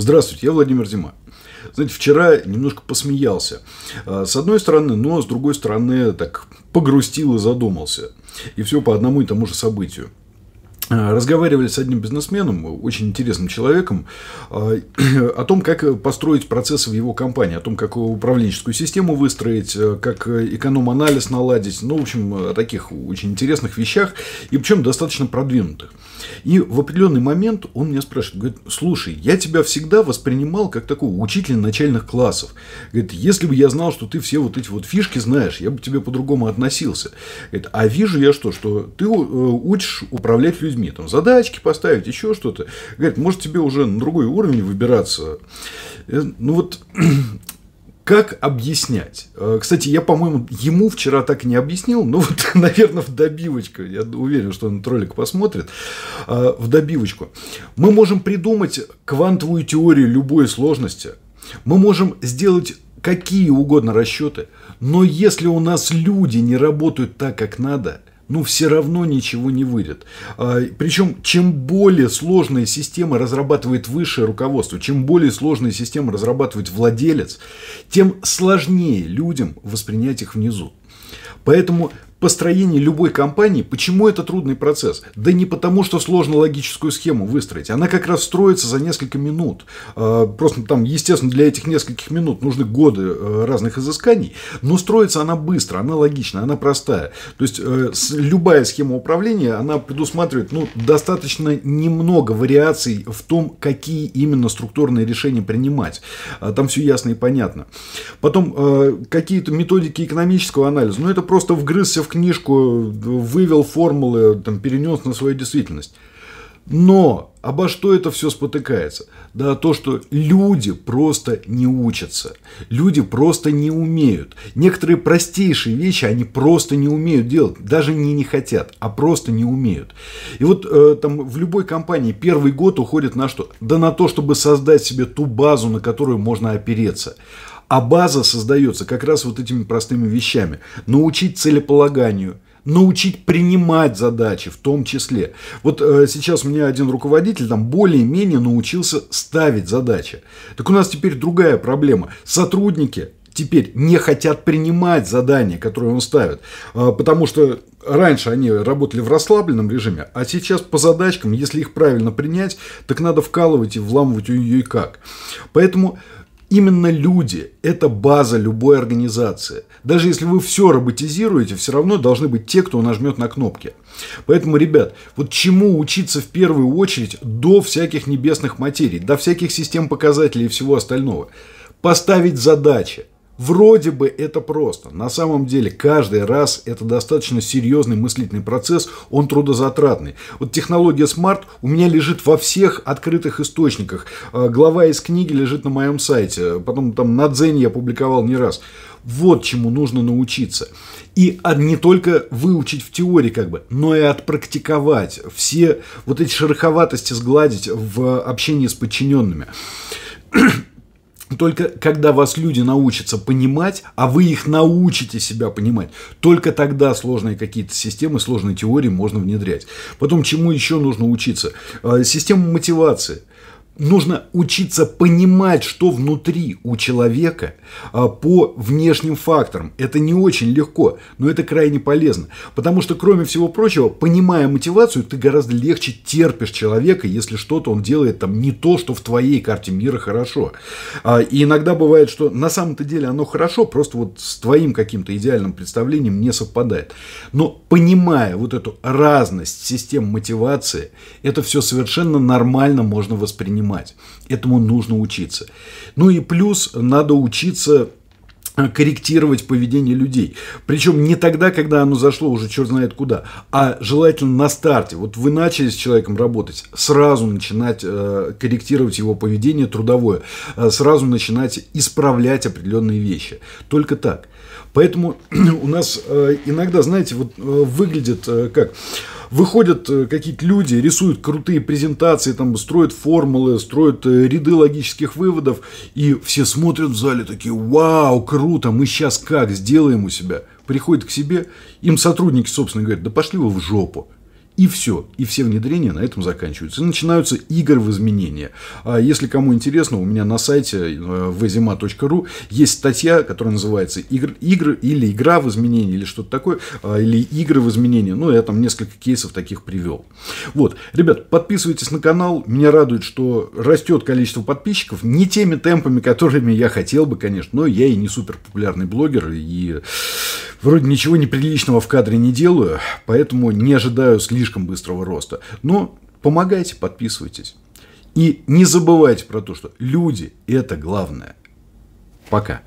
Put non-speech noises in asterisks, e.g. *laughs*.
Здравствуйте, я Владимир Зима. Знаете, вчера немножко посмеялся. А, с одной стороны, но с другой стороны, так погрустил и задумался. И все по одному и тому же событию. А, разговаривали с одним бизнесменом, очень интересным человеком, а, *clears throat* о том, как построить процессы в его компании, о том, как управленческую систему выстроить, как эконом-анализ наладить, ну, в общем, о таких очень интересных вещах, и причем достаточно продвинутых. И в определенный момент он меня спрашивает, говорит, слушай, я тебя всегда воспринимал как такого учителя начальных классов. Говорит, если бы я знал, что ты все вот эти вот фишки знаешь, я бы к тебе по-другому относился. Говорит, а вижу я что, что ты э, учишь управлять людьми, там задачки поставить, еще что-то. Говорит, может тебе уже на другой уровень выбираться. Э, ну вот *clears throat* как объяснять? Э, кстати, я, по-моему, ему вчера так и не объяснил, но вот, *laughs* наверное, в добивочку, я уверен, что он ролик посмотрит, э, в добивочку. Мы можем придумать квантовую теорию любой сложности, мы можем сделать какие угодно расчеты, но если у нас люди не работают так, как надо – ну, все равно ничего не выйдет. А, Причем, чем более сложные системы разрабатывает высшее руководство, чем более сложные системы разрабатывает владелец, тем сложнее людям воспринять их внизу. Поэтому построение любой компании, почему это трудный процесс? Да не потому, что сложно логическую схему выстроить. Она как раз строится за несколько минут. А, просто там, естественно, для этих нескольких минут нужны годы э, разных изысканий. Но строится она быстро, она логична, она простая. То есть, э, любая схема управления, она предусматривает ну, достаточно немного вариаций в том, какие именно структурные решения принимать. А, там все ясно и понятно. Потом, э, какие-то методики экономического анализа. Ну, это просто вгрызся в книжку, вывел формулы, там, перенес на свою действительность. Но обо что это все спотыкается? Да то, что люди просто не учатся. Люди просто не умеют. Некоторые простейшие вещи они просто не умеют делать. Даже не не хотят, а просто не умеют. И вот э, там в любой компании первый год уходит на что? Да на то, чтобы создать себе ту базу, на которую можно опереться. А база создается как раз вот этими простыми вещами. Научить целеполаганию, научить принимать задачи в том числе. Вот э, сейчас у меня один руководитель там более-менее научился ставить задачи. Так у нас теперь другая проблема. Сотрудники теперь не хотят принимать задания, которые он ставит. Э, потому что раньше они работали в расслабленном режиме, а сейчас по задачкам, если их правильно принять, так надо вкалывать и вламывать ее и как. Поэтому Именно люди – это база любой организации. Даже если вы все роботизируете, все равно должны быть те, кто нажмет на кнопки. Поэтому, ребят, вот чему учиться в первую очередь до всяких небесных материй, до всяких систем показателей и всего остального? Поставить задачи. Вроде бы это просто. На самом деле, каждый раз это достаточно серьезный мыслительный процесс, он трудозатратный. Вот технология Smart у меня лежит во всех открытых источниках. А, глава из книги лежит на моем сайте. Потом там на Дзене я публиковал не раз. Вот чему нужно научиться. И не только выучить в теории, как бы, но и отпрактиковать. Все вот эти шероховатости сгладить в общении с подчиненными. Только когда вас люди научатся понимать, а вы их научите себя понимать, только тогда сложные какие-то системы, сложные теории можно внедрять. Потом, чему еще нужно учиться? А, система мотивации нужно учиться понимать, что внутри у человека а, по внешним факторам. Это не очень легко, но это крайне полезно. Потому что, кроме всего прочего, понимая мотивацию, ты гораздо легче терпишь человека, если что-то он делает там не то, что в твоей карте мира хорошо. А, и иногда бывает, что на самом-то деле оно хорошо, просто вот с твоим каким-то идеальным представлением не совпадает. Но понимая вот эту разность систем мотивации, это все совершенно нормально можно воспринимать понимать. Этому нужно учиться. Ну и плюс надо учиться э, корректировать поведение людей. Причем не тогда, когда оно зашло уже черт знает куда, а желательно на старте. Вот вы начали с человеком работать, сразу начинать э, корректировать его поведение трудовое, э, сразу начинать исправлять определенные вещи. Только так. Поэтому *clears throat* у нас э, иногда, знаете, вот э, выглядит э, как выходят э, какие-то люди, рисуют крутые презентации, там, строят формулы, строят э, ряды логических выводов, и все смотрят в зале такие, вау, круто, мы сейчас как сделаем у себя? Приходят к себе, им сотрудники, собственно, говорят, да пошли вы в жопу. И все. И все внедрения на этом заканчиваются. И начинаются игры в изменения. А если кому интересно, у меня на сайте vzima.ru есть статья, которая называется «Игры, игры или игра в изменения» или что-то такое, а, или игры в изменения. Ну, я там несколько кейсов таких привел. Вот. Ребят, подписывайтесь на канал. Меня радует, что растет количество подписчиков. Не теми темпами, которыми я хотел бы, конечно, но я и не супер популярный блогер, и вроде ничего неприличного в кадре не делаю, поэтому не ожидаю слишком быстрого роста. Но помогайте, подписывайтесь. И не забывайте про то, что люди – это главное. Пока.